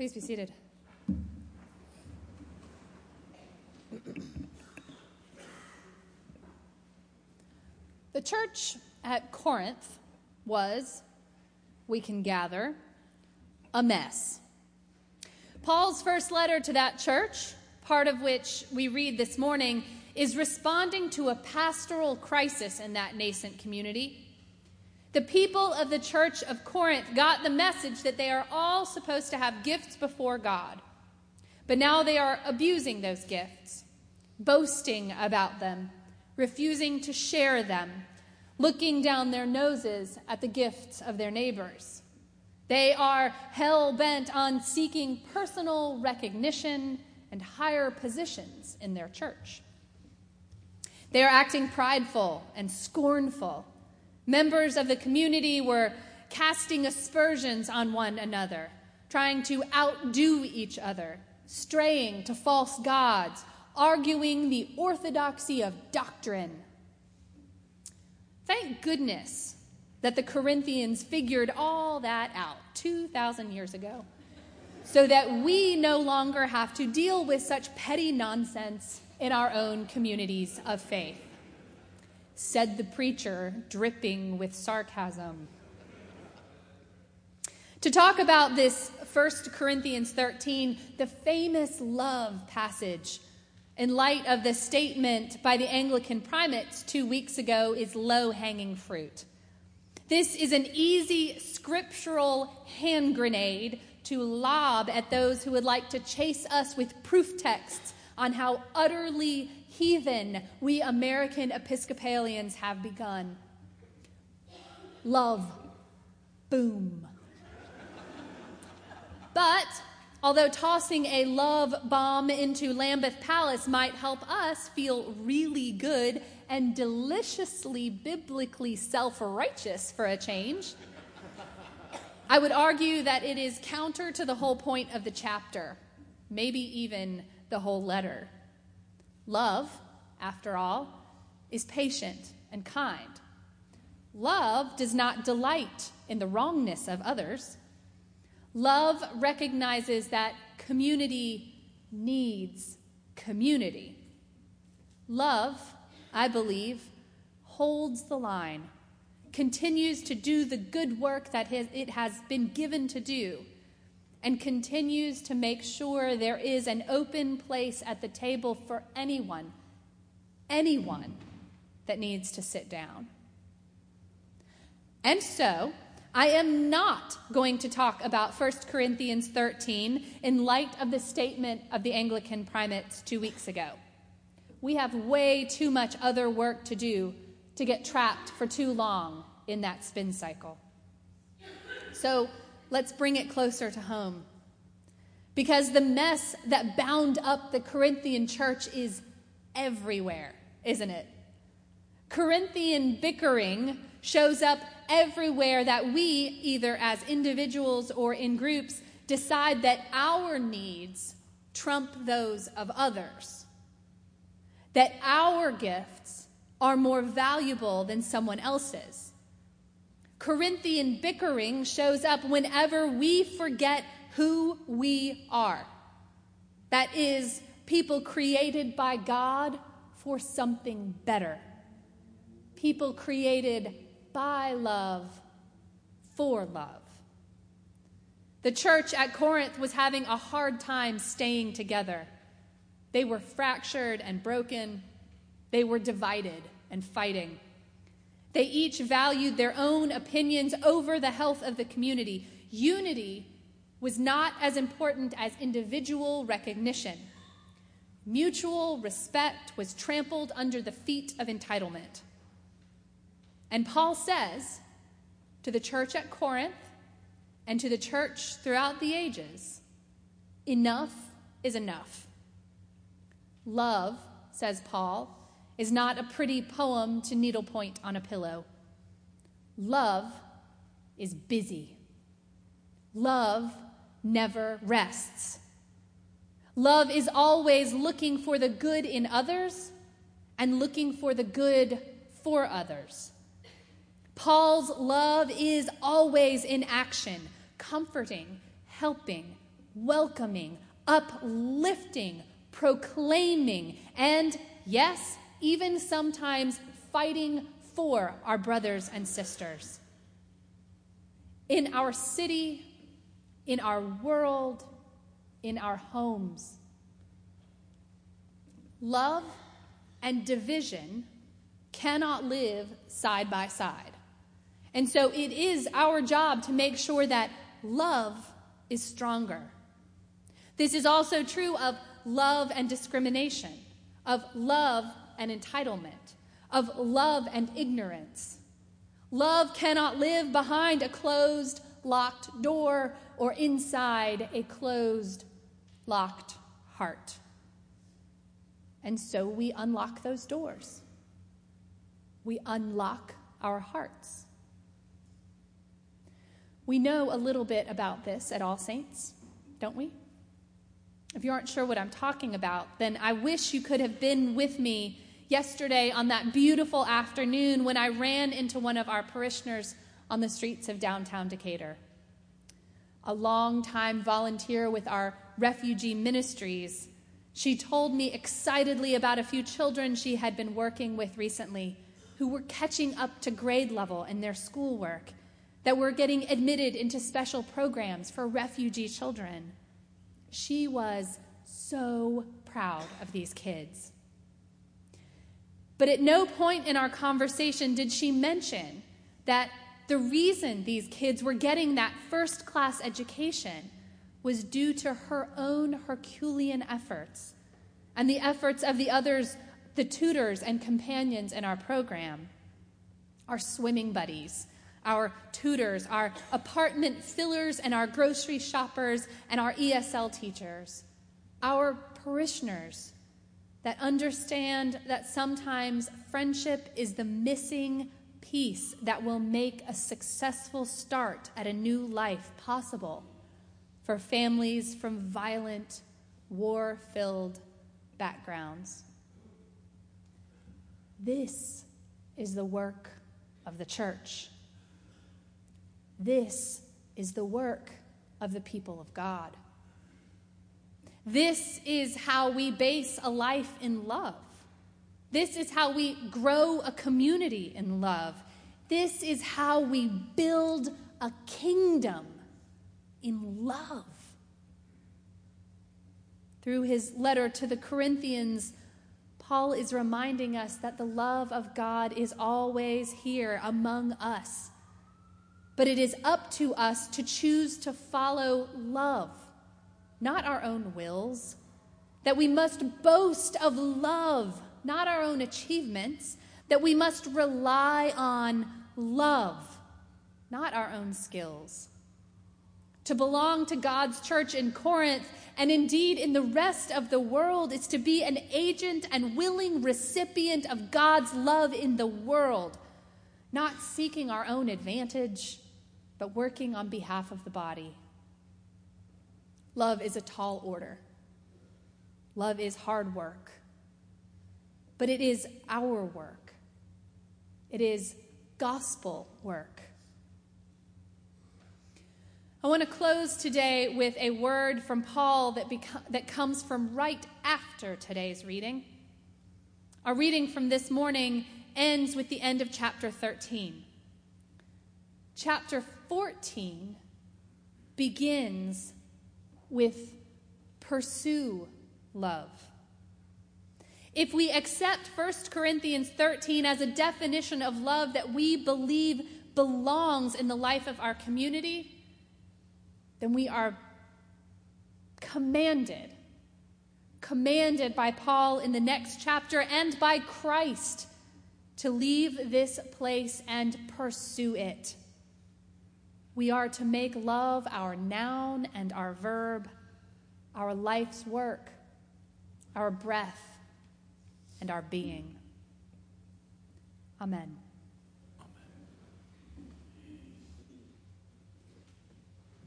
Please be seated. The church at Corinth was, we can gather, a mess. Paul's first letter to that church, part of which we read this morning, is responding to a pastoral crisis in that nascent community. The people of the church of Corinth got the message that they are all supposed to have gifts before God. But now they are abusing those gifts, boasting about them, refusing to share them, looking down their noses at the gifts of their neighbors. They are hell bent on seeking personal recognition and higher positions in their church. They are acting prideful and scornful Members of the community were casting aspersions on one another, trying to outdo each other, straying to false gods, arguing the orthodoxy of doctrine. Thank goodness that the Corinthians figured all that out 2,000 years ago so that we no longer have to deal with such petty nonsense in our own communities of faith said the preacher, dripping with sarcasm. To talk about this 1 Corinthians 13, the famous love passage, in light of the statement by the Anglican primates two weeks ago, is low hanging fruit. This is an easy scriptural hand grenade to lob at those who would like to chase us with proof texts on how utterly heathen we American Episcopalians have begun. Love. Boom. But although tossing a love bomb into Lambeth Palace might help us feel really good and deliciously biblically self righteous for a change, I would argue that it is counter to the whole point of the chapter, maybe even the whole letter. Love, after all, is patient and kind. Love does not delight in the wrongness of others. Love recognizes that community needs community. Love, I believe, holds the line, continues to do the good work that it has been given to do and continues to make sure there is an open place at the table for anyone, anyone that needs to sit down. And so, I am not going to talk about 1 Corinthians 13 in light of the statement of the Anglican primates two weeks ago. We have way too much other work to do to get trapped for too long in that spin cycle. So, let's bring it closer to home. Because the mess that bound up the Corinthian church is everywhere, isn't it? Corinthian bickering shows up everywhere that we, either as individuals or in groups, decide that our needs trump those of others. That our gifts are more valuable than someone else's. Corinthian bickering shows up whenever we forget who we are. That is, people created by God for something better. People created by love for love. The church at Corinth was having a hard time staying together. They were fractured and broken, they were divided and fighting. They each valued their own opinions over the health of the community. Unity was not as important as individual recognition. Mutual respect was trampled under the feet of entitlement. And Paul says to the church at Corinth and to the church throughout the ages enough is enough. Love, says Paul, is not a pretty poem to needlepoint on a pillow. Love is busy. Love never rests. Love is always looking for the good in others and looking for the good for others. Paul's love is always in action, comforting, helping, welcoming, uplifting, proclaiming, and yes, even sometimes fighting for our brothers and sisters. In our city, in our world, in our homes. Love and division cannot live side by side. And so it is our job to make sure that love is stronger. This is also true of love and discrimination, of love and entitlement, of love and ignorance. Love cannot live behind a closed, locked door or inside a closed, locked heart. And so we unlock those doors. We unlock our hearts. We know a little bit about this at All Saints, don't we? If you aren't sure what I'm talking about, then I wish you could have been with me yesterday on that beautiful afternoon when I ran into one of our parishioners on the streets of downtown Decatur. A long-time volunteer with our refugee ministries, she told me excitedly about a few children she had been working with recently who were catching up to grade level in their schoolwork, that were getting admitted into special programs for refugee children. She was so proud of these kids. But at no point in our conversation did she mention that the reason these kids were getting that first class education was due to her own Herculean efforts and the efforts of the others, the tutors and companions in our program, our swimming buddies, our tutors, our apartment fillers, and our grocery shoppers, and our ESL teachers, our parishioners that understand that sometimes friendship is the missing piece that will make a successful start at a new life possible for families from violent, war filled backgrounds. This is the work of the church. This is the work of the people of God. This is how we base a life in love. This is how we grow a community in love. This is how we build a kingdom in love. Through his letter to the Corinthians, Paul is reminding us that the love of God is always here among us but it is up to us to choose to follow love, not our own wills. That we must boast of love, not our own achievements. That we must rely on love, not our own skills. To belong to God's church in Corinth and indeed in the rest of the world is to be an agent and willing recipient of God's love in the world, not seeking our own advantage, but working on behalf of the body. Love is a tall order. Love is hard work. But it is our work. It is gospel work. I want to close today with a word from Paul that, beco- that comes from right after today's reading. Our reading from this morning ends with the end of chapter 13. Chapter 14 begins with pursue love. If we accept 1 Corinthians 13 as a definition of love that we believe belongs in the life of our community, then we are commanded, commanded by Paul in the next chapter and by Christ to leave this place and pursue it. We are to make love our noun and our verb, our life's work, our breath, and our being. Amen.